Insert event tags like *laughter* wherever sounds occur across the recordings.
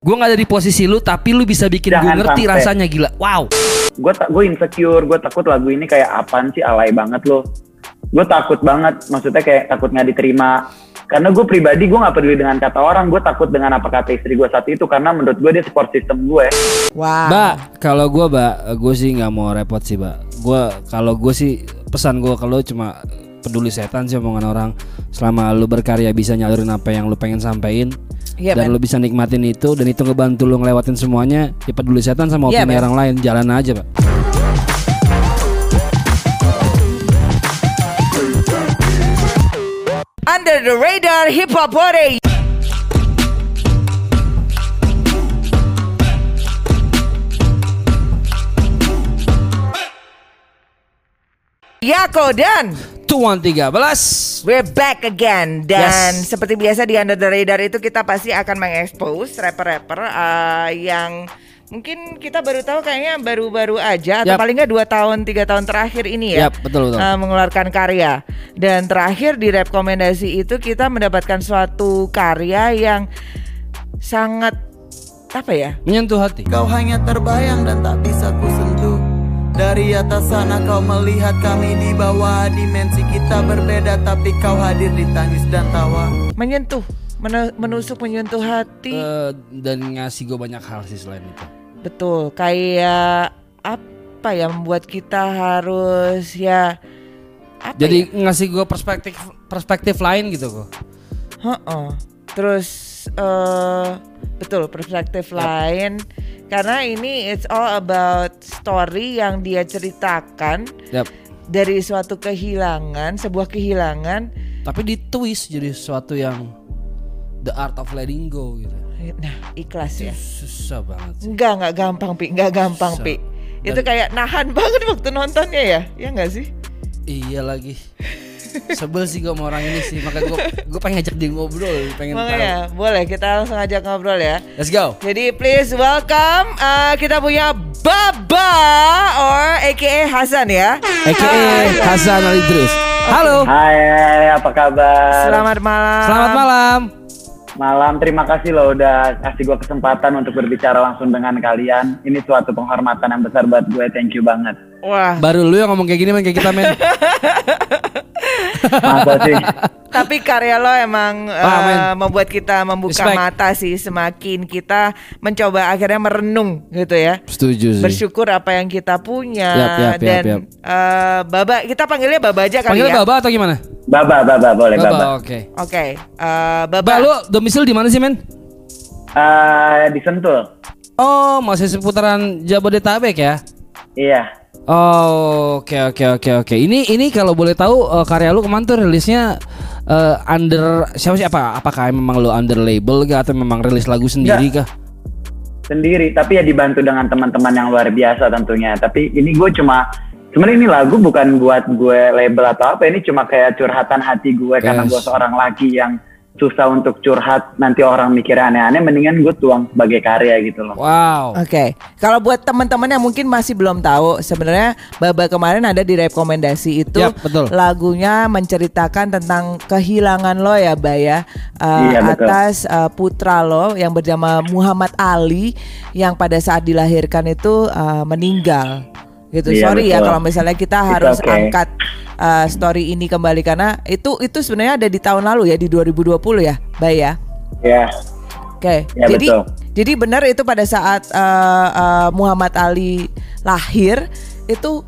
Gue nggak ada di posisi lu, tapi lu bisa bikin gue ngerti sampai. rasanya gila. Wow. gue tak gue insecure gue takut lagu ini kayak apaan sih alay banget loh gue takut banget maksudnya kayak takut nggak diterima karena gue pribadi gue nggak peduli dengan kata orang gue takut dengan apa kata istri gue saat itu karena menurut gue dia support system gue Wow. Mbak, kalau gue, Mbak, gue sih nggak mau repot sih, Mbak. Gue kalau gue sih pesan gue kalau cuma peduli setan sih omongan orang. Selama lu berkarya bisa nyalurin apa yang lu pengen sampein Iya, dan men. lu bisa nikmatin itu dan itu ngebantu lu ngelewatin semuanya, ya peduli setan sama Iya, opini orang lain, jalan aja, Pak. Under the radar hip hop party. Yako dan Tuan 13. We're back again dan Yes. seperti biasa di Under the Radar itu kita pasti akan mengekspos rapper-rapper uh, yang mungkin kita baru tahu kayaknya baru-baru aja atau paling nggak dua tahun tiga tahun terakhir ini ya Yap, betul, betul. uh, mengeluarkan karya dan terakhir di rekomendasi itu kita mendapatkan suatu karya yang sangat apa ya Menyentuh hati. Kau hanya terbayang dan tak bisa ku Dari atas sana kau melihat kami di bawah Dimensi kita berbeda tapi kau hadir di tangis dan tawa menyentuh menu- menusuk menyentuh hati Eh, dan ngasih gue banyak hal sih selain itu. Betul, kayak apa ya membuat kita harus ya apa Jadi ya? ngasih gue perspektif perspektif lain gitu kok. Heeh. Terus eh betul perspektif lain karena ini it's all about story yang dia ceritakan Yap. dari suatu kehilangan, sebuah kehilangan. Tapi di twist jadi sesuatu yang the art of letting go gitu. Nah, ikhlas ya. Susah banget sih. Enggak, enggak gampang, Pi. Enggak gampang, Susah. Pi. Dan- Itu kayak nahan *laughs* banget waktu nontonnya ya. Ya enggak sih? Iya lagi. Sebel sih gue sama orang ini sih Makanya gue gue pengen ngajak dia ngobrol Pengen Makanya, tahu. boleh kita langsung ajak ngobrol ya. Let's go. Jadi please welcome uh, kita punya Baba or aka Hasan ya. A.K.A. Hasan Ali Drus Halo. Hai apa kabar? Selamat malam. Selamat malam. Malam terima kasih loh udah kasih gue kesempatan untuk berbicara langsung dengan kalian. Ini suatu penghormatan yang besar buat gue thank you banget. Wah, Baru lu yang ngomong kayak gini men Kayak kita men *laughs* masa sih tapi karya lo emang uh, Ah, membuat kita membuka Respect. mata sih semakin kita mencoba akhirnya merenung gitu ya. Setuju sih Bersyukur apa yang kita punya Yap, yap, yap, dan yap. uh, Baba kita panggilnya Baba aja kali Panggil ya. Baba atau gimana? baba baba boleh baba, Baba oke Oke, uh, Baba. Ba lu domisili di mana sih men? Eh, di Sentul Oh masih seputaran Jabodetabek ya? iya Oh, oke oke oke oke. Ini ini kalau boleh tahu eh, karya lu ke mana tuh rilisnya eh, under siapa sih apa? Apakah memang lu under label kah atau memang rilis lagu sendiri kah? sendiri tapi ya dibantu dengan teman-teman yang luar biasa tentunya tapi ini gue cuma sebenarnya ini lagu bukan buat gue label atau apa ini cuma kayak curhatan hati gue karena Yes. gue seorang laki yang susah untuk curhat nanti orang mikir aneh-aneh mendingan gue tuang sebagai karya gitu loh Wow. Oke, kalau buat teman-teman yang mungkin masih belum tahu, sebenarnya Baba kemarin ada di rekomendasi itu Yap, betul. lagunya menceritakan tentang kehilangan lo ya, Baya, uh, Iya, betul. atas uh, putra lo yang bernama Muhammad Ali yang pada saat dilahirkan itu uh, meninggal. Gitu. Iya, Sorry ya betul. kalau misalnya kita It's harus okay. angkat uh, story ini kembali karena itu itu sebenarnya ada di tahun lalu ya di 2020 ya, Baya. ya Oke, Ya, jadi betul. jadi benar itu pada saat uh, uh, Muhammad Ali lahir itu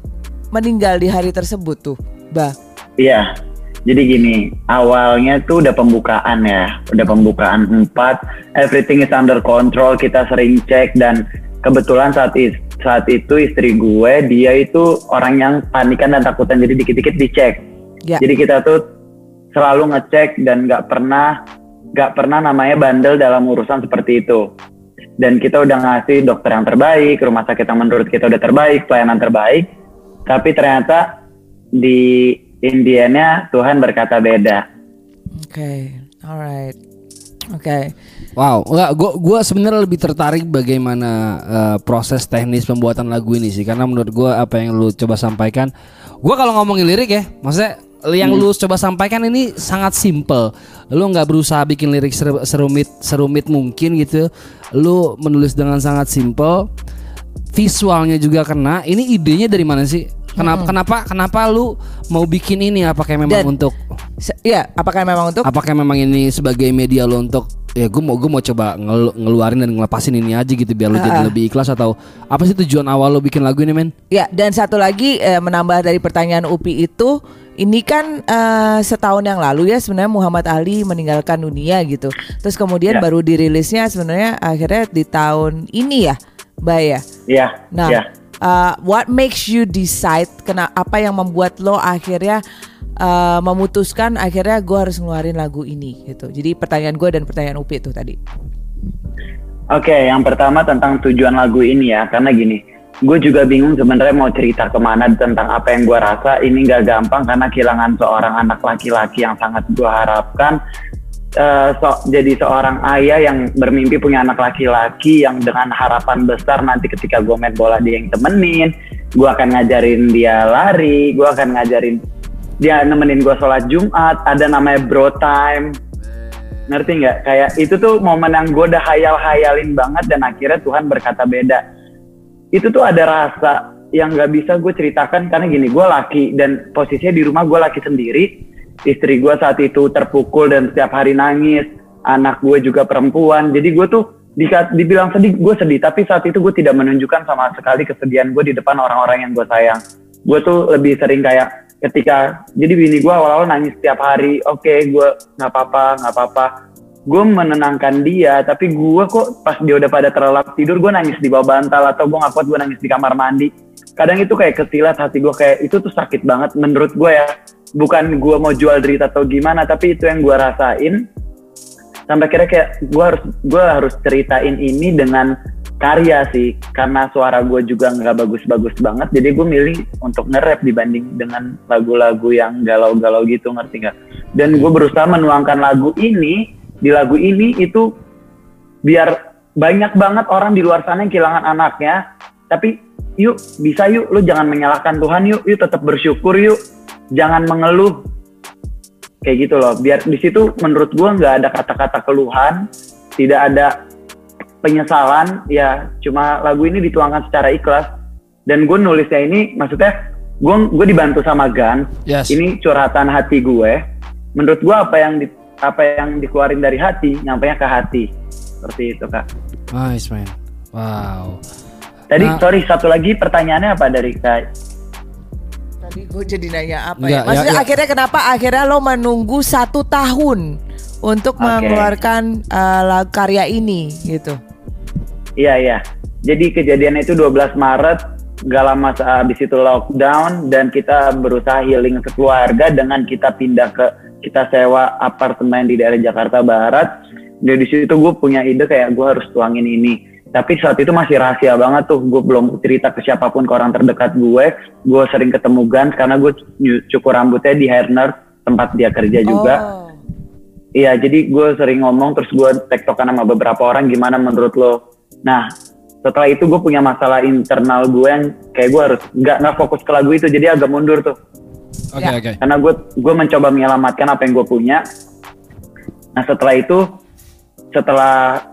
meninggal di hari tersebut tuh, Bah. Iya. Jadi gini, awalnya tuh udah pembukaan ya, udah pembukaan 4, everything is under control, kita sering cek dan kebetulan saat is- saat itu istri gue dia itu orang yang panikan dan takutan jadi dikit-dikit dicek. Ya. Jadi kita tuh selalu ngecek dan nggak pernah nggak pernah namanya bandel dalam urusan seperti itu. Dan kita udah ngasih dokter yang terbaik, rumah sakit yang menurut kita udah terbaik, pelayanan terbaik. Tapi ternyata di Indianya Tuhan berkata beda. Oke, alright. Oke. Wow, enggak gua gua sebenarnya lebih tertarik bagaimana eh, proses teknis pembuatan lagu ini sih karena menurut gua apa yang lu coba sampaikan gua kalau ngomongin lirik ya, maksudnya yang lu coba sampaikan ini sangat simple. Lu nggak berusaha bikin lirik ser- serumit serumit mungkin gitu. Lu menulis dengan sangat simple. Visualnya juga kena. Ini idenya dari mana sih? Kenapa kenapa kenapa lu mau bikin ini? Apakah memang Dan- untuk Se- Ya, apakah memang untuk apakah memang ini sebagai media lo untuk ya gue mau gue mau coba ngelu- ngeluarin dan ngelepasin ini aja gitu biar lo jadi Ah. lebih ikhlas atau apa sih tujuan awal lo bikin lagu ini men? Ya, dan satu lagi eh, menambah dari pertanyaan Upi itu, ini kan eh, setahun yang lalu ya sebenarnya Muhammad Ali meninggalkan dunia gitu. Terus kemudian Ya. baru dirilisnya sebenarnya akhirnya di tahun ini ya, Mbak ya. Iya. Nah, iya. uh, what makes you decide kena apa yang membuat lo akhirnya uh, memutuskan akhirnya gue harus ngeluarin lagu ini gitu. Jadi pertanyaan gue dan pertanyaan Upi itu tadi. Oke, yang pertama tentang tujuan lagu ini ya, karena gini, gue juga bingung sebenarnya mau cerita ke mana tentang apa yang gue rasa. Ini nggak gampang karena kehilangan seorang anak laki-laki yang sangat gue harapkan. Eh, so- jadi seorang ayah yang bermimpi punya anak laki-laki yang dengan harapan besar nanti ketika gue main bola dia yang temenin, gue akan ngajarin dia lari, gue akan ngajarin dia nemenin gue sholat Jumat, ada namanya bro time, ngerti nggak? Kayak itu tuh momen yang gue udah hayal-hayalin banget dan akhirnya Tuhan berkata beda. Itu tuh ada rasa yang nggak bisa gue ceritakan karena gini gue laki dan posisinya di rumah gue laki sendiri istri gue saat itu terpukul dan setiap hari nangis. Anak gue juga perempuan. Jadi gue tuh dika- dibilang sedih gue sedih. Tapi saat itu gue tidak menunjukkan sama sekali kesedihan gue di depan orang-orang yang gue sayang. Gue tuh lebih sering kayak ketika jadi bini gue awal-awal nangis setiap hari. Oke gue nggak apa-apa nggak apa-apa gue menenangkan dia tapi gue kok pas dia udah pada terlelap tidur gue nangis di bawah bantal atau gue nggak kuat gue nangis di kamar mandi. Kadang itu kayak kesilat hati gue kayak itu tuh sakit banget menurut gue ya. Bukan gue mau jual derita atau gimana tapi itu yang gue rasain. Sampai kira kayak gue harus gue harus ceritain ini dengan karya sih karena suara gue juga nggak bagus-bagus banget. Jadi gue milih untuk nge-rap dibanding dengan lagu-lagu yang galau-galau gitu ngerti nggak? Dan gue berusaha menuangkan lagu ini di lagu ini itu biar banyak banget orang di luar sana yang kehilangan anaknya. Tapi yuk bisa yuk lu jangan menyalahkan Tuhan yuk yuk tetap bersyukur yuk. Jangan mengeluh. Kayak gitu loh biar di situ menurut gua nggak ada kata-kata keluhan tidak ada penyesalan. Ya cuma lagu ini dituangkan secara ikhlas. Dan gue nulisnya ini maksudnya gue gue dibantu sama Gan Yes. ini curhatan hati gue. Menurut gue apa yang di, apa yang dikeluarin dari hati nyampainya ke hati seperti itu kak Nice man. Wow. tadi Nah. sorry satu lagi pertanyaannya apa dari kak Tadi gue jadi nanya apa Enggak, ya? ya, Maksudnya ya. akhirnya kenapa akhirnya lo menunggu satu tahun untuk Oke. mengeluarkan uh, lagu karya ini gitu? Iya iya. Jadi kejadian itu 12 Maret, gak lama habis itu lockdown dan kita berusaha healing sekeluarga dengan kita pindah ke kita sewa apartemen di daerah Jakarta Barat. Dan di situ gue punya ide kayak gue harus tuangin ini. Tapi saat itu masih rahasia banget tuh, gue belum cerita ke siapa pun ke orang terdekat gue. Gue sering ketemu Gans karena gue cukur rambutnya di Herner tempat dia kerja juga. Oh. Iya, jadi gue sering ngomong terus gue tektokan sama beberapa orang gimana menurut lo. Nah, setelah itu gue punya masalah internal gue yang kayak gue harus nggak nggak fokus ke lagu itu, jadi agak mundur tuh. Oke Ya. oke. Karena gue gue mencoba menyelamatkan apa yang gue punya. Nah, setelah itu, setelah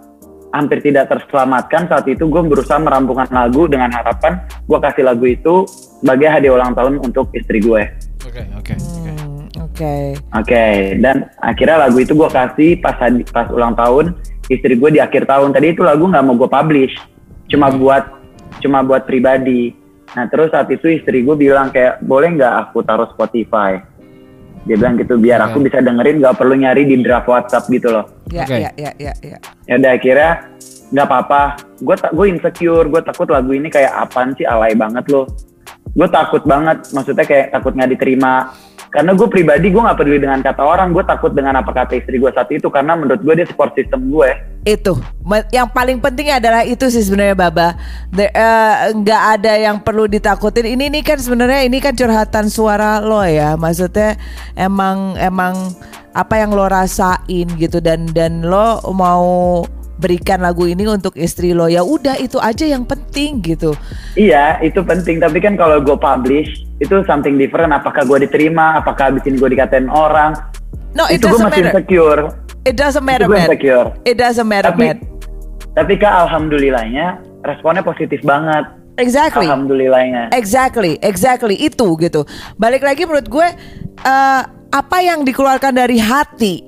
hampir tidak terselamatkan saat itu gue berusaha merampungkan lagu dengan harapan gue kasih lagu itu sebagai hadiah ulang tahun untuk istri gue. Oke oke. oke. Hmm, Oke. Oke, dan akhirnya lagu itu gue kasih pas hadi- pas ulang tahun istri gue di akhir tahun. Tadi itu lagu nggak mau gue publish, cuma buat cuma buat pribadi. Nah terus saat itu istri gue bilang kayak boleh nggak aku taruh Spotify? Dia bilang gitu biar aku Oke. bisa dengerin nggak perlu nyari di draft WhatsApp gitu loh. Ya, Oke. ya, ya, ya, ya. Ya udah akhirnya nggak apa-apa. Gue tak gue insecure, gue takut lagu ini kayak apaan sih alay banget loh. Gue takut banget, maksudnya kayak takut nggak diterima. Karena gue pribadi gue nggak peduli dengan kata orang, gue takut dengan apa kata istri gue saat itu karena menurut gue dia support system gue. Itu yang paling penting adalah itu sih sebenarnya Baba. Eh, nggak ada yang perlu ditakutin. Ini ini kan sebenarnya ini kan curhatan suara lo ya. Maksudnya emang emang apa yang lo rasain gitu dan dan lo mau berikan lagu ini untuk istri lo ya udah itu aja yang penting gitu Iya, itu penting. Tapi kan kalau gue publish, itu something different. Apakah gue diterima? Apakah abis ini gue dikatain orang? no it itu gue masih insecure. It doesn't matter gue man insecure. it doesn't matter Tapi, man tapi kak, alhamdulillahnya responnya positif banget. exactly Alhamdulillahnya. Exactly, exactly itu gitu. Balik lagi menurut gue eh, apa yang dikeluarkan dari hati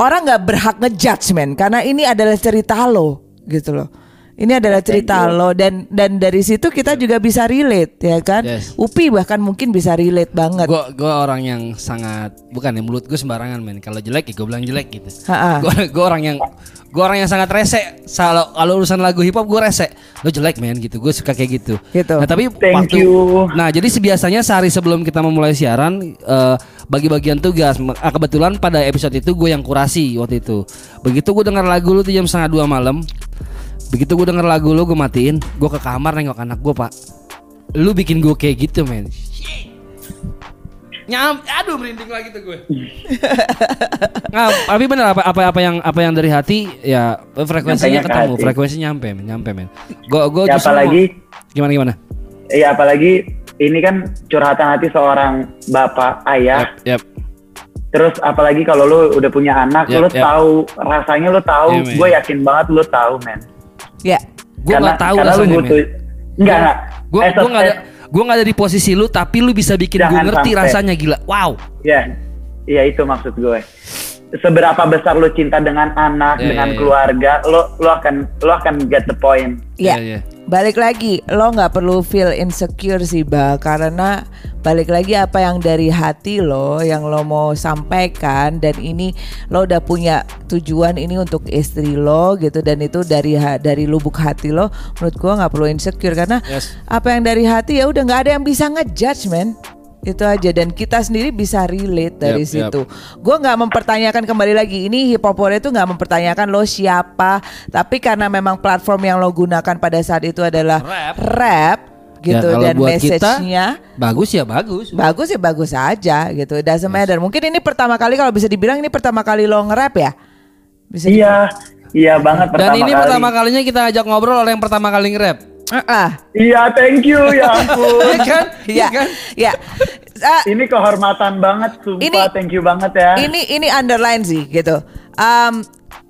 orang nggak berhak ngejudge men karena ini adalah cerita lo gitu loh. Ini adalah cerita lo dan dan dari situ kita juga bisa relate ya kan. Yes. Upi bahkan mungkin bisa relate banget. Gue gue orang yang sangat bukan ya mulut gue sembarangan men. Kalau jelek ya gue bilang jelek gitu. Gue gue orang yang gue orang yang sangat rese. Kalau kalau urusan lagu hip hop gue rese. Lo jelek men gitu. Gue suka kayak gitu. Gitu. Nah tapi Thank waktu you. Nah jadi biasanya sehari sebelum kita memulai siaran eh, bagi bagian tugas. Ah, kebetulan pada episode itu gue yang kurasi waktu itu. Begitu gue dengar lagu lu tuh jam setengah dua malam. Begitu gue denger lagu lu gue matiin. Gue ke kamar nengok anak gue pak. Lu bikin gue kayak gitu men. Nyam, aduh merinding lagi tuh gue. *laughs* nah, tapi bener apa apa apa yang apa yang dari hati ya frekuensinya Nyampenya ke ketemu, hati. frekuensi nyampe, men, nyampe men. Gue gue Ya, justru apalagi mau- gimana gimana? Iya, apalagi ini kan curhatan hati seorang bapak, ayah. Yap, yap. Terus apalagi kalau lu udah punya anak, Yap, lu yap. tahu rasanya lu tahu. Iya, men. gue yakin banget lu tahu, men. Ya. Gue nggak tahu rasanya butuh. Enggak, enggak. Gue gue nggak ada friend- gue nggak ada di posisi lu tapi lu bisa bikin gue ngerti sampai. rasanya gila. Wow. Ya, iya itu maksud gue. Seberapa besar lu cinta dengan anak, Ya, dengan ya, ya. keluarga, lu lu akan lu akan get the point. Ya. Iya, iya. Balik lagi, lo nggak perlu feel insecure sih, Ba, karena balik lagi apa yang dari hati lo, yang lo mau sampaikan dan ini lo udah punya tujuan ini untuk istri lo gitu dan itu dari dari lubuk hati lo, menurut gua nggak perlu insecure karena Yes. apa yang dari hati ya udah nggak ada yang bisa ngejudge, man. Itu aja dan kita sendiri bisa relate dari yap. situ. Gue nggak mempertanyakan kembali lagi ini hip hopore itu nggak mempertanyakan lo siapa, tapi karena memang platform yang lo gunakan pada saat itu adalah Rap. rap Ya, gitu kalau dan message-nya Bagus ya bagus. bagus ya bagus aja gitu. It doesn't matter. Mungkin ini pertama kali kalau bisa dibilang ini pertama kali lo nge-rap ya? Bisa Iya, iya banget Dan pertama ini kali. pertama kalinya kita ajak ngobrol oleh yang pertama kali nge-rap. Ah, ah. Iya, thank you ya *laughs* ampun. Iya kan? Iya Iya kan? Ya. Ah, Ini kehormatan banget, sumpah. Ini- thank you banget ya. ini ini underline sih gitu. Um,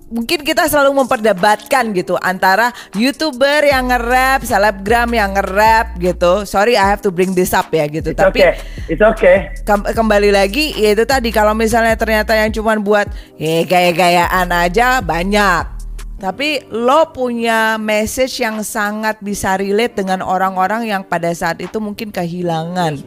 mungkin kita selalu memperdebatkan gitu antara youtuber yang nge-rap, selebgram yang nge-rap gitu. Sorry I have to bring this up ya gitu. It's Tapi okay, it's okay. Kem- kembali lagi ya itu tadi kalau misalnya ternyata yang cuman buat ya gaya-gayaan aja banyak. Tapi lo punya message yang sangat bisa relate dengan orang-orang yang pada saat itu mungkin kehilangan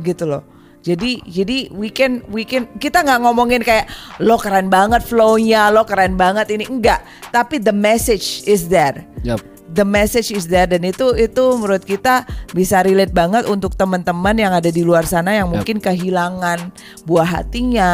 gitu loh. Jadi jadi we can we can kita nggak ngomongin kayak lo keren banget flow-nya, lo keren banget ini enggak. Tapi the message is there Yap. the message is there dan itu itu menurut kita bisa relate banget untuk teman-teman yang ada di luar sana yang Yap. mungkin kehilangan buah hatinya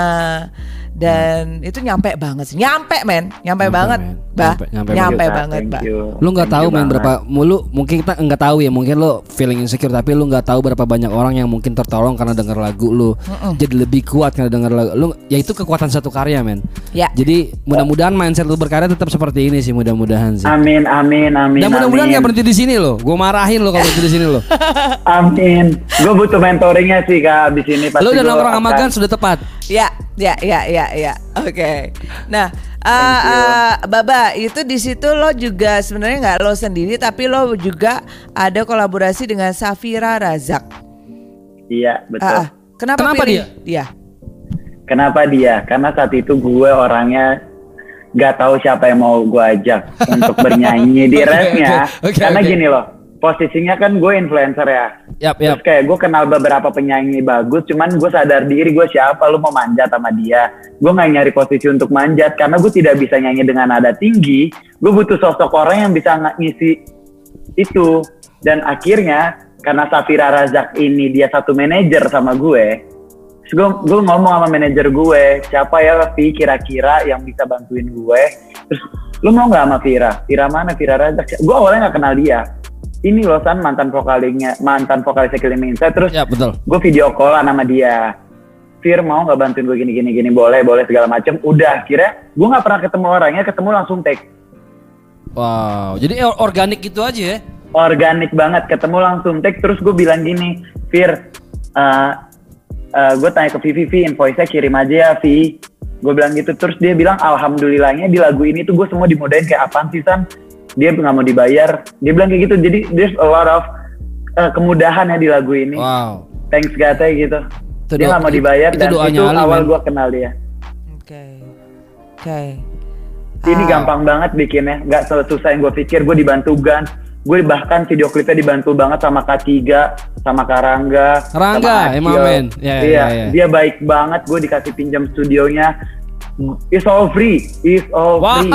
dan itu nyampe banget sih. Nyampe men. Nyampe, Nyampe, banget men. bah Nyampe- nyampe banget. bah. Lu nggak tahu banget. berapa mulu mungkin kita nggak tahu ya mungkin lu feeling insecure tapi lu nggak tahu berapa banyak orang yang mungkin tertolong karena denger lagu lu. Jadi lebih kuat karena denger lagu lu. Ya itu kekuatan satu karya men. Ya. Jadi mudah-mudahan mindset lu berkarya tetap seperti ini sih mudah-mudahan sih. Amin, amin, amin. dan mudah-mudahan nggak berhenti di sini loh gue marahin lo kalau berhenti di sini lo. *laughs* Amin. Gue butuh mentoringnya sih kak abis ini. Pasti lu udah nongkrong sama Gan sudah tepat. Ya ya ya ya ya oke nah uh, uh, Baba itu di situ lo juga sebenarnya nggak lo sendiri tapi lo juga ada kolaborasi dengan Safira Razak Iya betul. Ah. kenapa, Kenapa pilih dia? Kenapa dia? Karena saat itu gue orangnya gak tahu siapa yang mau gue ajak untuk bernyanyi di *laughs* Oke, rapnya. oke, oke, Karena oke. gini loh, posisinya kan gue influencer ya. yap yap Terus kayak gue kenal beberapa penyanyi bagus, cuman gue sadar diri gue siapa, lu mau manjat sama dia. Gue nggak nyari posisi untuk manjat karena gue tidak bisa nyanyi dengan nada tinggi. Gue butuh sosok orang yang bisa ng- ngisi itu. Dan akhirnya karena Safira Razak ini dia satu manajer sama gue, gue gue ngomong sama manajer gue, siapa ya Vi kira-kira yang bisa bantuin gue. Terus lu mau nggak sama Vira? Vira mana? Vira Razak. Gue awalnya nggak kenal dia. Ini loh San mantan vokalingnya, mantan vokalisnya Killing Minsa. Terus yap betul. gue video call sama dia. Fir mau nggak bantuin gue gini gini gini boleh boleh segala macem. Udah kira gue nggak pernah ketemu orangnya ketemu langsung take. Wow, jadi or- organik gitu aja ya? organik banget ketemu langsung take. Terus gue bilang gini Fir uh, gue tanya ke Vivi Vi invoice-nya kirim aja ya Vi gue bilang gitu. Terus dia bilang alhamdulillahnya di lagu ini tuh gue semua dimodain kayak apaan sih San dia nggak mau dibayar. Dia bilang kayak gitu. Jadi there's a lot of uh, kemudahan ya di lagu ini. Wow. thanks God ya gitu. Itu dia nggak mau dibayar itu dan itu Ali, awal gue kenal dia. Oke. Oke. ini Ah. gampang banget bikinnya. Nggak susah yang gue pikir. Gue dibantu Gans gue bahkan video klipnya dibantu banget sama K3 sama Karangga Rangga, sama emang men. Ya, iya ya, ya. dia baik banget. Gue dikasih pinjam studionya. It's all free. It's all free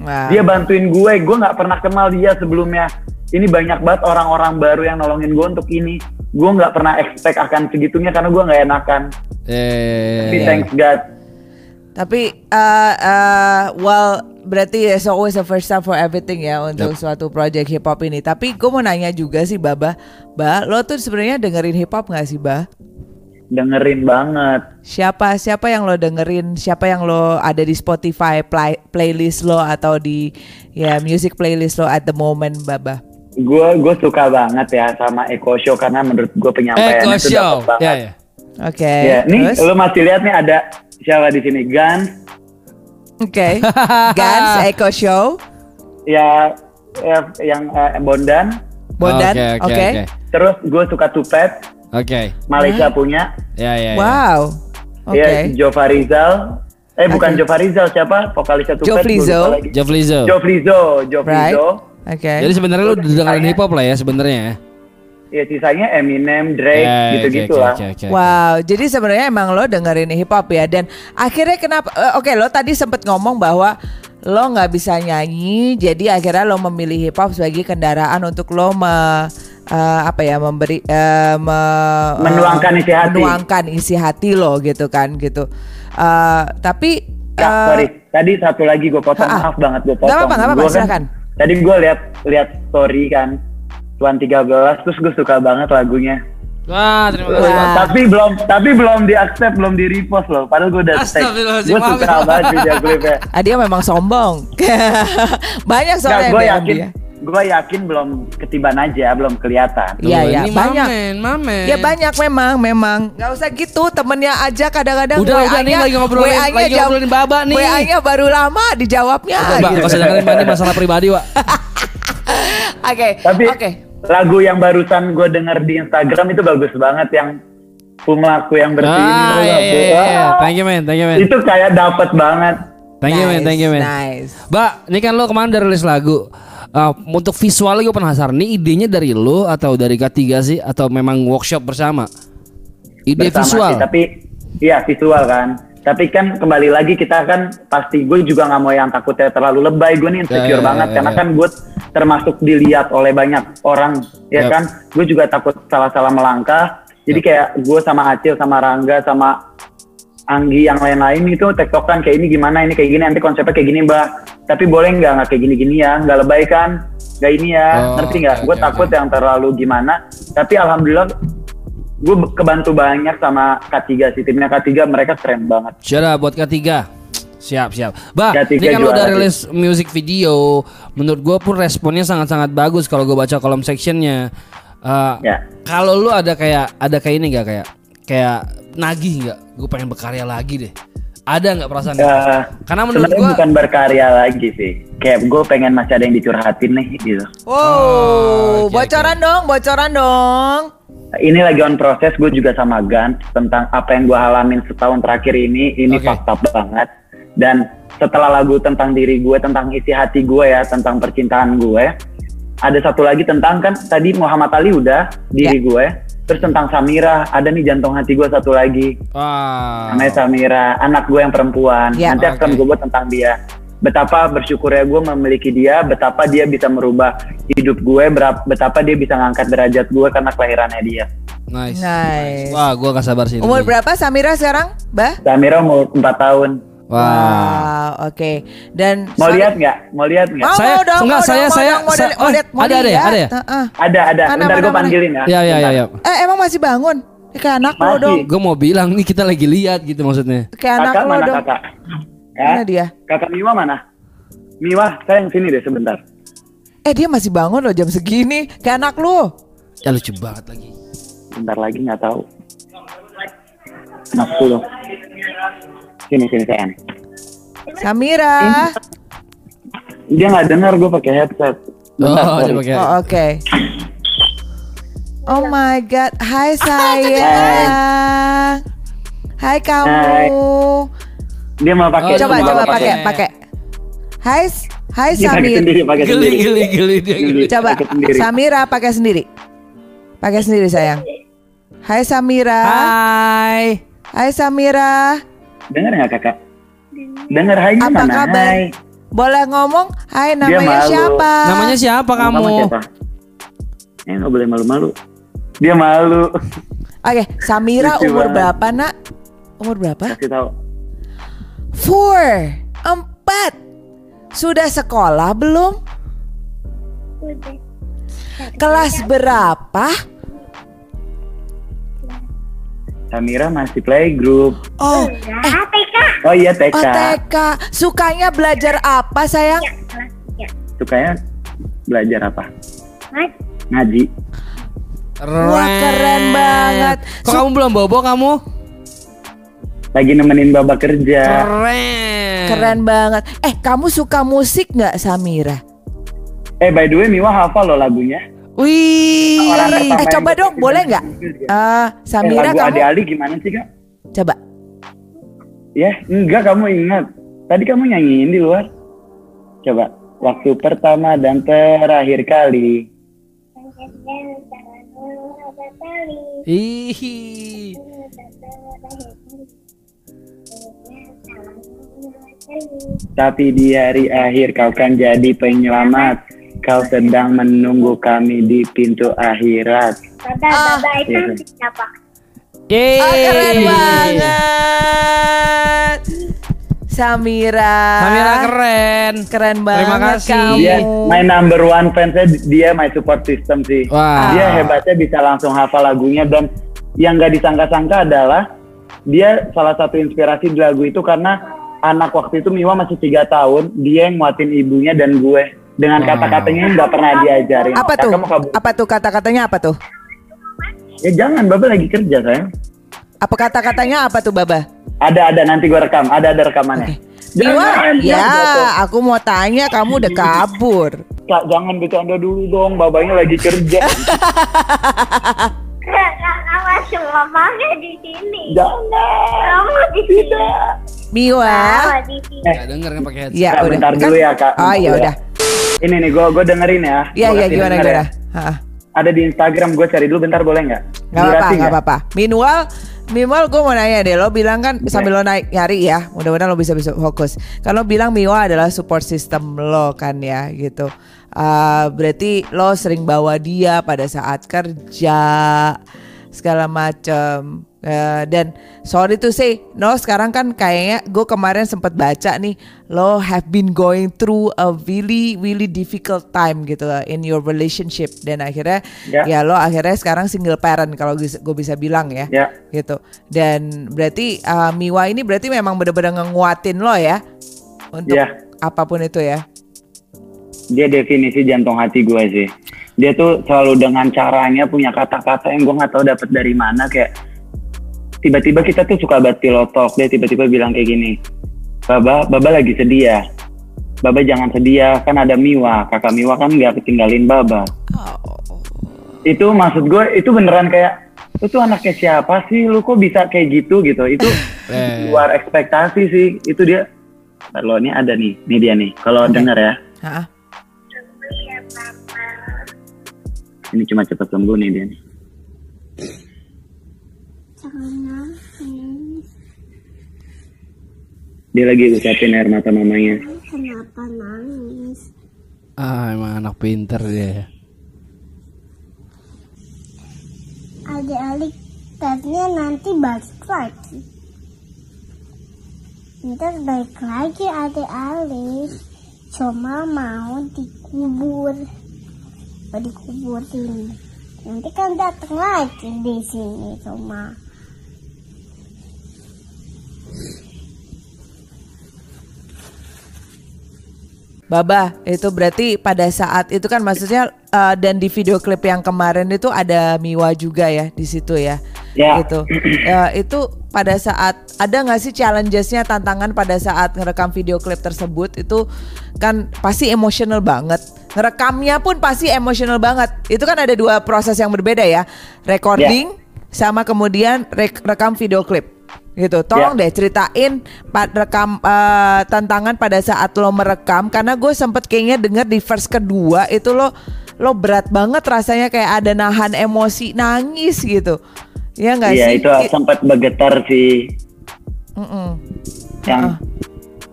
Wow. Dia bantuin gue gue nggak pernah kenal dia sebelumnya. Ini banyak banget orang-orang baru yang nolongin gue untuk ini. Gue nggak pernah expect akan segitunya karena gue nggak enakan. Eh, tapi thanks God. Tapi uh, uh, well berarti it's always a first time for everything ya untuk suatu project hip hop ini. Tapi gue mau nanya juga sih Baba, Ba, lo tuh sebenarnya dengerin hip hop nggak sih Ba? Dengerin banget Siapa siapa yang lo dengerin? Siapa yang lo ada di Spotify play, playlist lo atau di ya music playlist lo at the moment Baba? gue gue suka banget ya sama Eko Show karena menurut gue penyampaiannya Eko itu Show. banget. Ya, ya. Oke. Ya, nih terus? lu masih lihat nih ada siapa di sini Gans Oke. *laughs* Guns Echo Show, ya, ya yang eh, Bondan Bondan. Oke, Oke. oke, oke. terus gue suka Tupet Oke. Malaysia punya Ya, ya, ya. Wow. Oke. ya Jova Rizal eh bukan Oke. Jova Rizal siapa vokalisnya Tupet Joflizo. gua lupa lagi. Jovlizo. Joflizo Right. Oke. Jadi sebenarnya lu dengerin hip hop lah ya sebenarnya ya. ya sisanya Eminem Drake Ya, gitu-gitu oke, lah oke, oke, oke. Wow, jadi sebenarnya emang lo dengerin hip hop ya dan akhirnya kenapa? eh, Oke, lo tadi sempet ngomong bahwa lo nggak bisa nyanyi, jadi akhirnya lo memilih hip hop sebagai kendaraan untuk lo me, eh, apa ya memberi eh, me- Menuangkan isi hati. menuangkan isi hati lo gitu kan gitu. Eh, tapi Ya, eh, sorry. Tadi satu lagi gue potong, Ha-ha. maaf banget gue potong. apa-apa, nggak apa-apa, Gua kan- silakan. Tadi gue lihat lihat story kan, Tuan 13, terus gue suka banget lagunya. Wah, terima kasih. Wah. Tapi belum tapi belum di accept, belum di repost loh. Padahal gue udah tag. Gue suka ya. banget video klipnya. *laughs* ah, dia memang sombong. *laughs* Banyak soalnya gue yakin, dia. gue yakin belum ketiban aja, belum kelihatan. Iya, Tuh, iya, ini banyak. Mamen, mamen. Ya banyak memang, memang nggak usah gitu temennya aja kadang-kadang Udah, udah, nih lagi ngobrolin- lagi ngobrolin Baba nih. WA-nya baru lama dijawabnya. Udah, Mbak, gitu. Mbak, ini masalah pribadi, Wak. *laughs* Oke, Tapi oke. Lagu yang barusan gue denger di Instagram itu bagus banget yang Punglaku yang bersih ini. Ah, tuh, iya, iya, Wah, iya. Thank you, man. Thank you, man. Itu kayak dapet banget. Thank you, man. Thank you, man. Nice. Mbak, ini kan lo kemarin udah rilis lagu. Uh, untuk visualnya gue penasaran. Ini idenya dari lo atau dari K3 sih? Atau memang workshop bersama? Ide bersama visual. sih, tapi iya visual kan. Tapi kan kembali lagi kita kan pasti gue juga nggak mau yang takutnya terlalu lebay. Gue nih insecure Ya, ya, banget ya, karena ya. kan gue termasuk dilihat oleh banyak orang ya Yap. kan. Gue juga takut salah-salah melangkah. Jadi kayak gue sama Acil sama Rangga sama Anggi yang lain-lain itu tektokan kayak ini gimana ini kayak gini nanti konsepnya kayak gini mbak. Tapi boleh nggak nggak kayak gini-gini ya nggak lebay kan? Nggak ini ya Oh, ngerti nggak? oke, gue oke, takut oke. yang terlalu gimana. Tapi alhamdulillah gue kebantu banyak sama K3 sih timnya K3 mereka keren banget Shout out buat K3. Siap, siap. Bah, K3 ini kan lo udah rilis music video. Menurut gue pun responnya sangat-sangat bagus kalau gue baca kolom sectionnya. Uh, ya Kalau lu ada kayak ada kayak ini nggak kayak kayak nagih nggak? Gue pengen berkarya lagi deh. Ada nggak perasaan? itu? Eh, Karena menurut gua bukan berkarya lagi sih kayak gue pengen masih ada yang dicurhatin nih gitu Wow, Oh, oke, bocoran dong, bocoran dong. Ini lagi on proses gue juga sama Gan tentang apa yang gue alamin setahun terakhir ini ini Oke. fakta banget dan setelah lagu tentang diri gue tentang isi hati gue ya tentang percintaan gue ada satu lagi tentang kan tadi Muhammad Ali udah diri gue terus tentang Samira ada nih jantung hati gue satu lagi Wah. namanya Samira anak gue yang perempuan Ya. nanti akan Oke. gue buat tentang dia betapa bersyukurnya gue memiliki dia betapa dia bisa merubah hidup gue betapa dia bisa ngangkat derajat gue karena kelahirannya dia Nice. Nice. Wah, gua gak sabar sih. Umur berapa Samira sekarang, Bah? Samira umur 4 tahun Wah. Wow, oke. Dan mau sorry- lihat nggak mau lihat nggak Saya- mau dong, enggak, mau saya- dong, mau saya- dong, mau saya- lihat- mau oh, lihat, mau ada, ada ya, lihat. ada ya? Heeh. ada ada Mana, bentar gue panggilin ya Ya, ya, ya, Bentar. ya. Eh, emang masih bangun? Kayak anak lo dong. Gue mau bilang nih kita lagi lihat gitu maksudnya. Kayak anak kakak lo mana dong. kakak Mana ya dia? kakak Mima mana Miwah, sayang sini deh sebentar. Eh dia masih bangun loh jam segini. Kayak anak lu. Ya lucu banget lagi. Bentar lagi nggak tahu. Nafsu loh. Sini sini sayang. Samira. Dia nggak dengar gue pakai headset. Bentar, Oh, dia pakai. Oh oke. Oh my god. Hai sayang. Hai kamu. Dia mau pakai. Oh, Coba coba pakai pakai. Hai Hai Dia pakai Samir. sendiri, pakai Geli sendiri. geli geli dia geli. Coba. Samira pakai sendiri. Pakai sendiri sayang. Hai Samira. Hai. Hai Samira. Dengar nggak kakak? Dengar hai Apa mana? kabar? Hai. Boleh ngomong? Hai namanya siapa? Namanya siapa Nama kamu? siapa? Eh nggak boleh malu-malu. Dia malu. Oke, Samira Lucu umur banget. berapa nak? Umur berapa? Kasih tahu. Four, empat. Sudah sekolah belum? Udah. Kelas berapa? Samira masih playgroup. Oh, Ah, TK. Oh iya TK. oh TK. Sukanya belajar apa sayang? Ya, kelas tiga. Sukanya belajar apa? Ngaji. Wah, keren banget. Kok kamu belum bobo kamu? Lagi nemenin baba kerja. Keren. Keren banget. Eh, kamu suka musik nggak Samira? Eh by the way Miwa hafal loh lagunya. Wih. Eh, coba dong, boleh nggak? Ah, Samira eh, lagu kamu Ade Ali gimana sih kak? coba. Ya enggak kamu ingat. Tadi kamu nyanyiin di luar. Coba. Waktu pertama dan terakhir kali. Ih. Tapi di hari akhir kau kan jadi penyelamat. Kau sedang menunggu kami di pintu akhirat. Ah. Itu Iya. siapa? Yeay. Ah, keren banget. Samira. Samira keren. Keren banget Terima kasih. kamu. Dia my number one fansnya dia my support system sih. Wah. Dia hebatnya bisa langsung hafal lagunya dan yang gak disangka-sangka adalah dia salah satu inspirasi di lagu itu karena anak waktu itu Miwa masih tiga tahun, dia yang nguatin ibunya dan gue dengan Wow. kata-katanya yang nggak pernah diajarin. Apa tuh? Kakak mau kabur. Apa tuh kata-katanya apa tuh? Ya jangan, Baba lagi kerja sayang. Apa kata-katanya apa tuh Baba? Ada ada nanti gue rekam, ada ada rekamannya. Miwa, Jangan, ya jangan, aku mau tanya kamu udah kabur. Kak, jangan bercanda dulu dong, babanya lagi kerja. *laughs* Kakak semua pakai di sini. jangan. Kamu di sini. Tidak. Miwa. Sini. Gak denger kan pakai headset. Ya Kak, udah. bentar Kan- dulu ya, Kak. Oh ya dulu udah. Ini nih, gue gue dengerin ya. Iya iya gimana denger gimana. ya. Ada di Instagram, gue cari dulu bentar boleh nggak? Gak apa-apa, gak nggak? apa-apa. Meanwhile, meanwhile gue mau nanya deh, lo bilang kan sambil lo naik nyari ya, mudah-mudahan lo bisa bisa fokus. Kan lo bilang Miwa adalah support system lo kan ya, gitu. Ah, berarti lo sering bawa dia pada saat kerja segala macem. Eh, dan sorry to say, no sekarang kan kayaknya gue kemarin sempat baca nih, lo have been going through a really really difficult time gitu lah in your relationship dan akhirnya Ya. ya lo akhirnya sekarang single parent kalau gue bisa bilang ya, Ya. gitu. Dan berarti uh, Miwa ini berarti memang benar-benar nguatin lo ya untuk Ya. apa pun itu ya. Dia definisi jantung hati gue sih. Dia tuh selalu dengan caranya punya kata-kata yang gue nggak tahu dapat dari mana kayak tiba-tiba kita tuh suka banget pillow talk. Dia tiba-tiba bilang kayak gini Baba, Baba lagi sedih ya? Baba jangan sedih ya kan ada Miwa. Kakak Miwa kan nggak ketinggalin Baba. Itu maksud gue itu beneran kayak lu tuh anaknya siapa sih? Lu kok bisa kayak gitu? Gitu. Itu *laughs* Eh. luar ekspektasi sih. Itu dia. Kalau ini ada nih ini dia nih. Kalau denger ya. Hah? ini cuma cepet sembuh nih dia nih dia lagi ucapin air mata mamanya Kenapa nangis? Ah, emang anak pinter dia. Adik-adik katanya nanti balik lagi. Ntar balik lagi adik-adik. Cuma mau dikubur. Mau dikuburin. Nanti kan datang lagi di sini cuma. Baba, itu berarti pada saat itu kan maksudnya uh, dan di video klip yang kemarin itu ada Miwa juga ya di situ ya. Ya. Gitu. Ya, itu pada saat ada nggak sih challengesnya tantangan pada saat ngerekam video klip tersebut itu kan pasti emosional banget. Ngerekamnya pun pasti emosional banget. Itu kan ada dua proses yang berbeda ya. Recording sama kemudian rek- rekam video klip gitu. Tolong deh ceritain pad rekam eh, tantangan pada saat lo merekam karena gue sempet kayaknya denger di verse kedua itu lo lo berat banget rasanya kayak ada nahan emosi nangis gitu. Ya nggak Iya sih? itu I- sempat bergetar sih Mm-mm. yang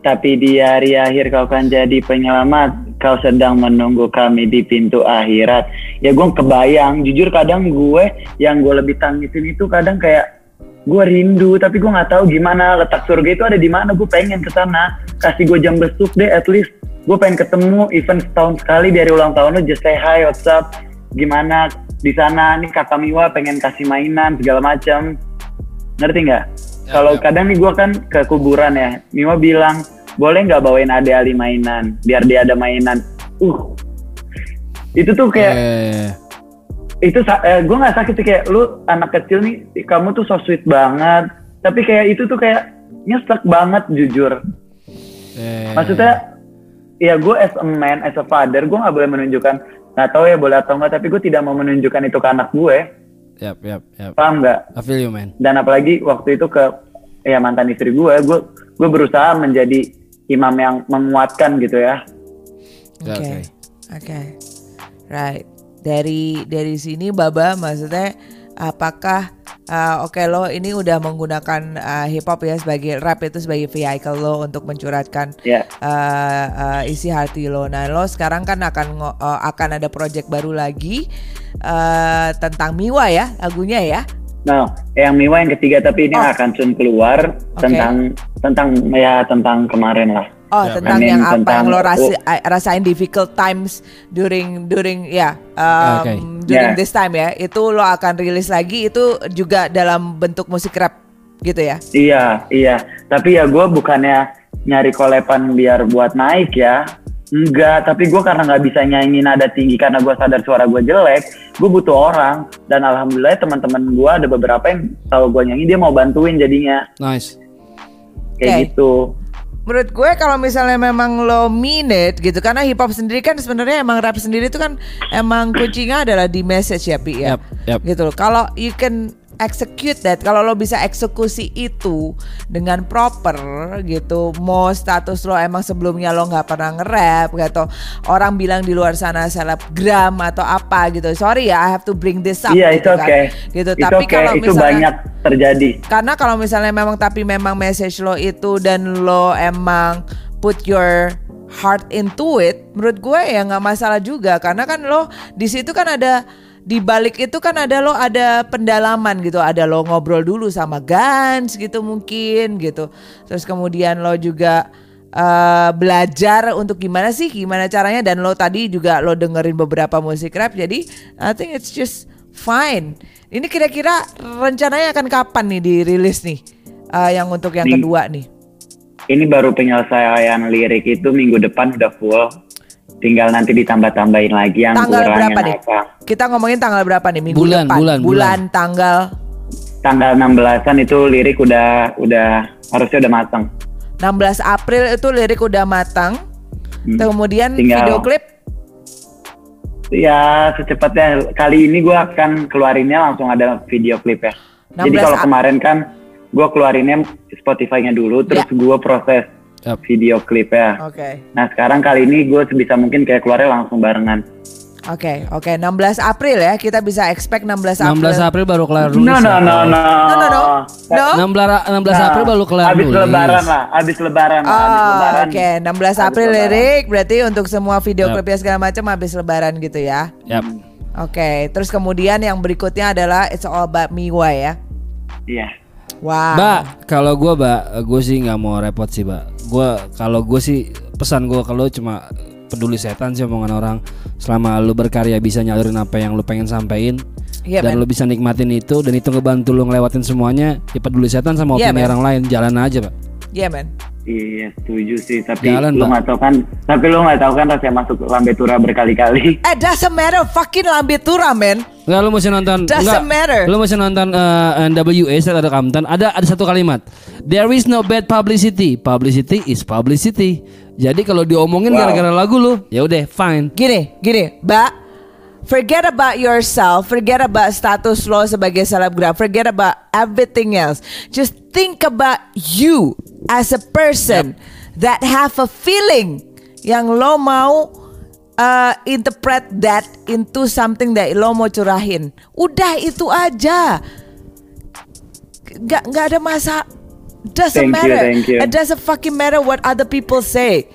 tapi di hari akhir kau kan jadi penyelamat kau sedang menunggu kami di pintu akhirat ya gue kebayang jujur kadang gue yang gue lebih tangisin itu kadang kayak gue rindu tapi gue nggak tahu gimana letak surga itu ada di mana. Gue pengen ke sana. Kasih gue jam besuk deh at least. Gue pengen ketemu event setahun sekali dari ulang tahun lo just say hi what's up? Gimana di sana? Nih kakak Miwa pengen kasih mainan segala macam. Ngerti nggak? Ya, kalau ya. kadang nih gue kan ke kuburan ya. Miwa bilang boleh nggak bawain ade Ali mainan? Biar dia ada mainan. Uh. Itu tuh kayak Eh, itu eh, gue nggak sakit sih kayak lu anak kecil nih kamu tuh so sweet banget tapi kayak itu tuh kayak nyesek banget jujur eh, maksudnya ya gue as a man as a father gue nggak boleh menunjukkan nggak tahu ya boleh atau enggak tapi gue tidak mau menunjukkan itu ke anak gue Yap, yap, yap. paham nggak I feel you, man. dan apalagi waktu itu ke ya mantan istri gue gue gue berusaha menjadi imam yang menguatkan gitu ya Oke. Oke. Oke. Right. Dari dari sini Baba maksudnya apakah uh, oke lo ini udah menggunakan uh, hip hop ya sebagai rap itu sebagai vehicle lo untuk mencurhatkan ya uh, uh, isi hati lo. Nah, lo sekarang kan akan uh, akan ada project baru lagi uh, tentang Miwa ya, lagunya ya. nah yang Miwa yang ketiga tapi ini Oh. akan soon keluar Oke. tentang tentang ya tentang kemarin lah Oh, Ya, tentang yang apa tentang- yang lo rasa, oh. rasain difficult times during during ya um, Oke. during Ya. this time ya. Itu lo akan rilis lagi itu juga dalam bentuk musik rap gitu ya. Iya, iya. Tapi ya gue bukannya nyari kolepan biar buat naik ya. Enggak, tapi gue karena nggak bisa nyanyi nada tinggi karena gue sadar suara gue jelek, gue butuh orang. Dan alhamdulillah teman-teman gue ada beberapa yang tahu gue nyanyi dia mau bantuin jadinya Nice. kayak Oke. gitu. Menurut gue kalau misalnya memang lo minute gitu karena hip hop sendiri kan sebenarnya emang rap sendiri itu kan emang kuncinya adalah di message ya Pi ya. Yap, yap. Gitu loh. Kalau you can execute that, kalau lo bisa eksekusi itu dengan proper gitu, mau status lo emang sebelumnya lo nggak pernah nge-rap gitu. Orang bilang di luar sana selebgram atau apa gitu. Sorry ya, I have to bring this up. Iya, gitu itu oke. Gitu. Itu Tapi oke, kalau itu misalnya banyak terjadi. karena kalau misalnya memang tapi memang message lo itu dan lo emang put your heart into it, menurut gue ya nggak masalah juga karena kan lo di situ kan ada di balik itu kan ada lo ada pendalaman gitu, ada lo ngobrol dulu sama Gans gitu mungkin gitu, terus kemudian lo juga eh, belajar untuk gimana sih gimana caranya dan lo tadi juga lo dengerin beberapa musik rap jadi I think it's just fine. Ini kira-kira rencananya akan kapan nih dirilis nih? Eh, yang untuk yang kedua nih. Ini baru penyelesaian lirik itu minggu depan udah full. Tinggal nanti ditambah-tambahin lagi yang Tanggal kurang berapa yang nih? apa. Kita ngomongin tanggal berapa nih minggu Bulan, depan? bulan, bulan. tanggal Tanggal 16-an itu lirik udah udah harusnya udah matang. 16 April itu lirik udah matang. Hmm. Kemudian Tinggal- video klip Ya secepatnya kali ini gue akan keluarinnya langsung ada video klip ya. 16 Jadi kalau kemarin kan gue keluarinnya Spotify-nya dulu, terus Ya. gue proses Yap. video klip ya. Oke. Nah sekarang kali ini gue sebisa mungkin kayak keluarnya langsung barengan. Oke, oke 16 April ya. Kita bisa expect 16 April. 16 April baru kelar dulu. No no no no. No, no, no. No? 16 16 April baru kelar Abis nulis. lebaran lah, abis lebaran lah, abis Oh, lebaran. oke. 16 Abis April lebaran. lirik berarti untuk semua video Yap. klipnya segala macam habis lebaran gitu ya. Yap. Oke, terus kemudian yang berikutnya adalah It's All About Miwa ya. Iya. Wow. Mbak, kalau gua, Mbak, gue sih nggak mau repot sih, Mbak. Gua kalau gue sih pesan gue kalau cuma peduli setan sih omongan orang. Selama lu berkarya bisa nyalurin apa yang lu pengen sampein Iya, dan men. lu bisa nikmatin itu dan itu ngebantu lu ngelewatin semuanya, ya peduli setan sama Iya, opini men. orang lain, jalan aja, Pak. Iya men. Iya setuju sih, tapi Jalan, lu nggak tahu kan, tapi lu nggak tahu kan rasanya masuk lambe tura berkali-kali. *laughs* Eh doesn't matter fucking lambe tura men. Enggak lu mesti nonton Doesn't enggak, matter. Lu mesti nonton uh, NWA State ada Compton ada ada satu kalimat. There is no bad publicity. Publicity is publicity. Jadi kalau diomongin Wow. gara-gara lagu lu, ya udah fine. Gini, gini, Mbak. Forget about yourself, forget about status lo sebagai selebgram, forget about everything else. Just think about you as a person that have a feeling yang lo mau uh, interpret that into something that lo mau curahin. Udah itu aja. Gak, gak ada masa. Doesn't Thank you, matter. thank you. It doesn't fucking matter what other people say.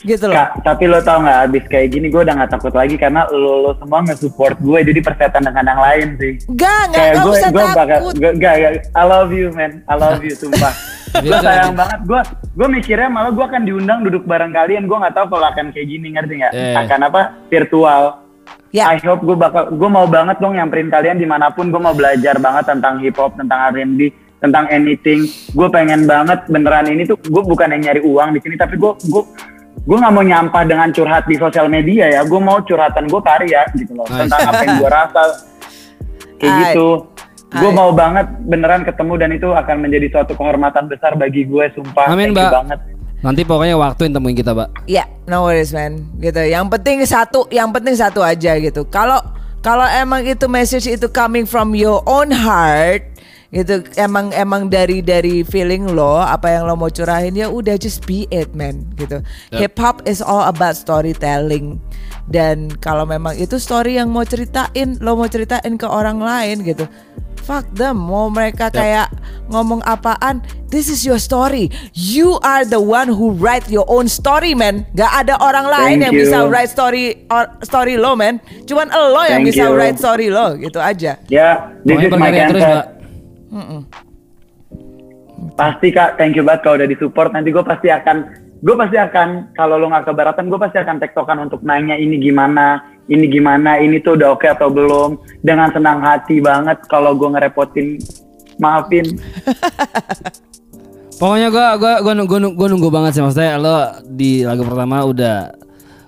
Gitu loh. Kak, tapi lo tau nggak abis kayak gini gue udah nggak takut lagi karena lo, lo semua nge-support gue jadi persetan dengan yang lain sih. Gak, gak, Kayak gak gue, usah gue bakal, takut. gue, gak, gak, I love you man, I love you sumpah. *laughs* gue sayang banget, gue, gue mikirnya malah gue akan diundang duduk bareng kalian, gue nggak tahu kalau akan kayak gini ngerti nggak? Eh. Akan apa? Virtual. Ya. I hope gue bakal, gue mau banget dong nyamperin kalian di mana pun, gue mau belajar banget tentang hip hop, tentang R&B, tentang anything. Gue pengen banget beneran ini tuh, gue bukan yang nyari uang di sini, tapi gue, gue, gue nggak mau nyampah dengan curhat di sosial media ya. Gue mau curhatan gue karya gitu loh, Nice. tentang apa yang gue rasa, kayak Hai. gitu. Gue mau banget beneran ketemu dan itu akan menjadi suatu kehormatan besar bagi gue, sumpah. Amin, Thank banget. Nanti pokoknya waktu yang temuin kita, Pak. Ya, no worries man. Gitu. Yang penting satu, yang penting satu aja gitu. Kalau kalau emang itu message itu coming from your own heart, gitu. Emang emang dari dari feeling lo, apa yang lo mau curahin ya udah just be it man, gitu. Hip hop is all about storytelling. Dan kalau memang itu story yang mau ceritain, lo mau ceritain ke orang lain gitu. Fuck them, mau mereka kayak ngomong apaan, this is your story. You are the one who write your own story, man. Gak ada orang lain Thank yang you. bisa write story or, story lo, man. Cuman lo yang Thank bisa you. write story lo, gitu aja. Ya, this Pokoknya is my cancer. Mbak. Pasti kak, thank you banget kalau udah disupport. Nanti gue pasti akan, gue pasti akan kalau lo nggak keberatan, gue pasti akan tektokan untuk nanya ini gimana, ini gimana, ini tuh udah oke atau belum. Dengan senang hati banget kalau gue ngerepotin, maafin. *laughs* Pokoknya gua gua gua, nunggu- nunggu- nunggu banget sih maksudnya lo di lagu pertama udah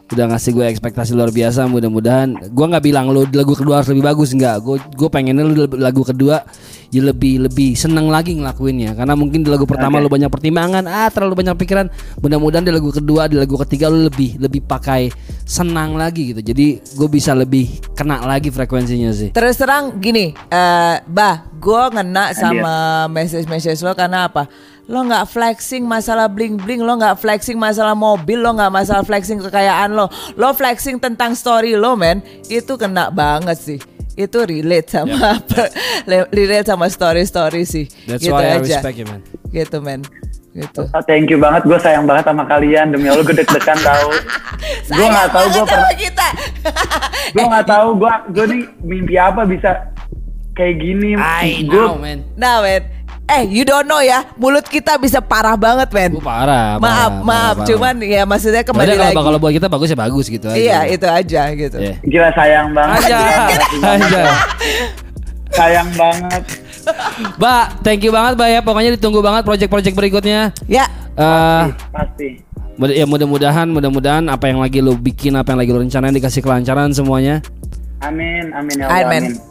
udah ngasih gue ekspektasi luar biasa mudah-mudahan. Gua nggak bilang lo di lagu kedua harus lebih bagus enggak gue gue pengennya lo di lagu kedua ya lebih lebih seneng lagi ngelakuinnya. Karena mungkin di lagu pertama lo Oke. banyak pertimbangan ah terlalu banyak pikiran. Mudah-mudahan di lagu kedua di lagu ketiga lo lebih lebih pakai senang lagi gitu. Jadi gue bisa lebih kena lagi frekuensinya sih. Terus terang gini, eh bah, gue ngena sama message-message lo karena apa? Lo nggak flexing masalah bling bling, lo nggak flexing masalah mobil, lo nggak masalah flexing kekayaan lo, lo flexing tentang story lo, men. Itu kena banget sih. Itu relate sama relate sama story-story sih. that's gitu why I aja. respect you man Gitu, men. Gitu. Oh, thank you banget, gue sayang banget sama kalian. Demi Allah gue deg-degan tahu. *laughs* gue nggak tahu gue pernah, kita. *laughs* gue nggak tahu gue gue nih mimpi apa bisa kayak gini. I Gue know man nah, men. Eh, you don't know ya, mulut kita bisa parah banget, men. gue parah Maaf, parah, maaf, parah, cuman ya maksudnya parah. kembali Yaudah, lagi. kalau, kalau buat kita bagus ya bagus gitu aja Iya, itu aja gitu. Iya. gila sayang banget. aja aja sayang banget. Mbak, thank you banget Mbak ya. Pokoknya ditunggu banget project-project berikutnya. Ya, Eh, Pasti. mudah- ya mudah-mudahan mudah-mudahan apa yang lagi lo bikin, apa yang lagi lo rencanain dikasih kelancaran semuanya. Amin, amin ya Allah, Amin. amin.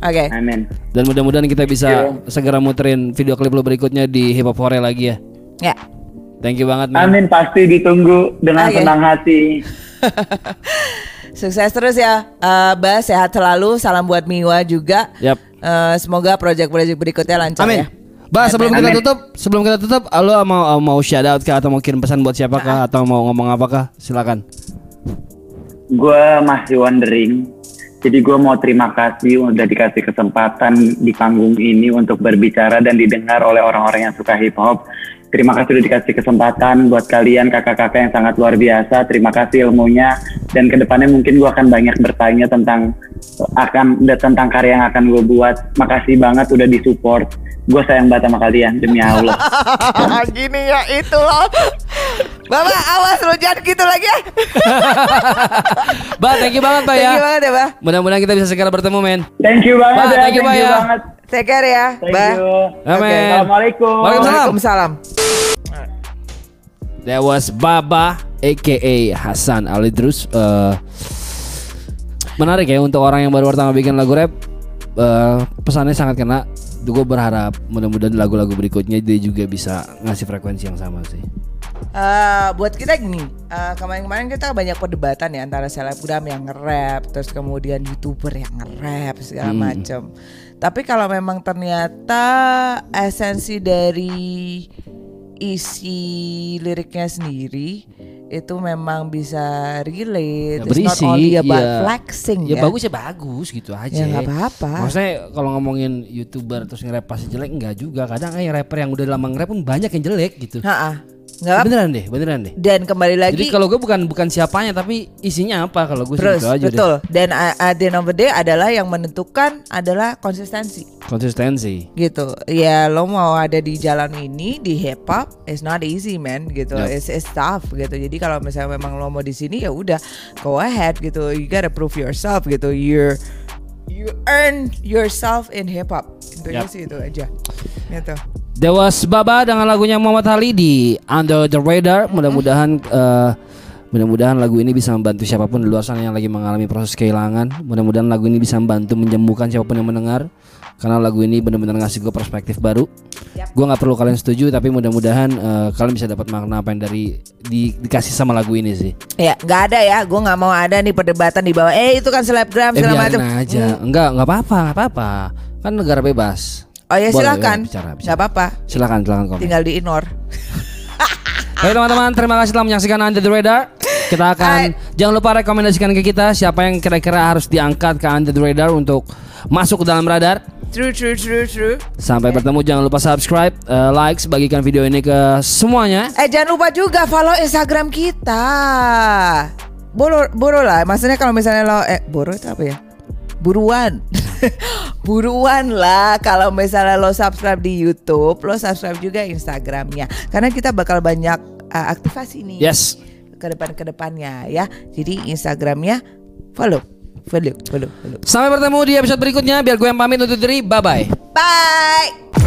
Oke. Amin. Dan mudah-mudahan kita bisa segera muterin video klip lo berikutnya di Hip Hop Hore lagi ya. Ya. Thank you banget man. Amin pasti ditunggu dengan Oke. senang hati. *laughs* Sukses terus ya, eh, Ba. Sehat selalu. Salam buat Miwa juga. Yap. Eh, semoga proyek-proyek berikutnya lancar Amin. ya. Bah, sebelum kita tutup, sebelum kita tutup, lo mau mau shout out kah atau mau kirim pesan buat siapa kah atau mau ngomong apakah? Silakan. Gue masih wondering. Jadi gue mau terima kasih udah dikasih kesempatan di panggung ini untuk berbicara dan didengar oleh orang-orang yang suka hip hop. Terima kasih udah dikasih kesempatan buat kalian kakak-kakak yang sangat luar biasa. Terima kasih ilmunya dan ke depannya mungkin gue akan banyak bertanya tentang akan tentang karya yang akan gue buat. Makasih banget udah disupport. Gue sayang banget sama kalian demi Allah. *laughs* Gini ya itu loh. Bapak awas lo jangan gitu lagi ya. *laughs* Bah, thank you banget Pak Thank ya. you banget ya, Ba. Mudah-mudahan kita bisa segera bertemu men. Thank you banget Pak, ya, thank you, Pak, thank you ya. banget. Take care ya, Thank Ba. you. Amin. Assalamualaikum. Waalaikumsalam. Waalaikumsalam. That was Baba aka Hasan Alidrus. Eh, menarik ya untuk orang yang baru pertama bikin lagu rap. Eh, pesannya sangat kena. Gue berharap mudah-mudahan lagu-lagu berikutnya dia juga bisa ngasih frekuensi yang sama sih. Eh, buat kita gini, eh, kemarin-kemarin kita banyak perdebatan ya antara selebgram yang nge-rap, terus kemudian youtuber yang nge-rap segala macam. Tapi kalau memang ternyata esensi dari isi liriknya sendiri itu memang bisa relate. Ya, It's not berisi, only about ya. flexing Ya, ya. bagus ya bagus gitu aja. Ya, nggak apa-apa. Maksudnya kalau ngomongin youtuber terus nge-rap pasti jelek enggak juga. Kadang kayak rapper yang udah lama nge-rap pun banyak yang jelek gitu. Ha-ha. Nggak apa. Beneran deh, beneran deh. Dan kembali lagi Jadi kalau gue bukan bukan siapanya tapi isinya apa kalau gue terus aja betul. Dan uh, at the end of the day adalah yang menentukan adalah konsistensi. deh. Konsistensi. gitu ya lo mau ada di jalan ini di hip hop it's not easy man gitu Yep. it's, it's tough gitu jadi kalau misalnya memang lo mau di sini ya udah go ahead gitu you gotta prove yourself gitu you you earn yourself in hip hop intinya Yep. sih itu aja gitu Dewas Baba dengan lagunya Muhammad Ali di Under the Radar. Mudah-mudahan eh, mudah-mudahan lagu ini bisa membantu siapa pun di luar sana yang lagi mengalami proses kehilangan. Mudah-mudahan lagu ini bisa membantu menyembuhkan siapa pun yang mendengar. Karena lagu ini benar-benar ngasih gue perspektif baru. Gue nggak perlu kalian setuju, tapi mudah-mudahan eh, kalian bisa dapat makna apa yang dari di- dikasih sama lagu ini sih. ya nggak ada ya gue nggak mau ada nih perdebatan di bawah eh itu kan selebgram Eh segala macam aja. Enggak, enggak apa-apa, enggak apa-apa. Kan negara bebas. oh ya Boleh, silakan bicara, bicara. nggak apa-apa Silakan, silakan komen. tinggal di ignore *laughs* Oke teman-teman, terima kasih telah menyaksikan Under the Radar. Kita akan jangan lupa rekomendasikan ke kita siapa yang kira-kira harus diangkat ke Under the Radar untuk masuk ke dalam radar. True true true true Sampai bertemu, jangan lupa subscribe, eh, like, bagikan video ini ke semuanya. Eh jangan lupa juga follow Instagram kita. Boro boro lah. Maksudnya kalau misalnya lo eh boro itu apa ya? Buruan. *laughs* Buruan lah kalau misalnya lo subscribe di YouTube, lo subscribe juga Instagramnya. Karena kita bakal banyak uh, aktivasi nih. Yes. Ke depan ke depannya ya. Jadi Instagramnya follow, follow, follow, follow. Sampai bertemu di episode berikutnya. Biar gue yang pamit untuk diri. Bye bye. Bye.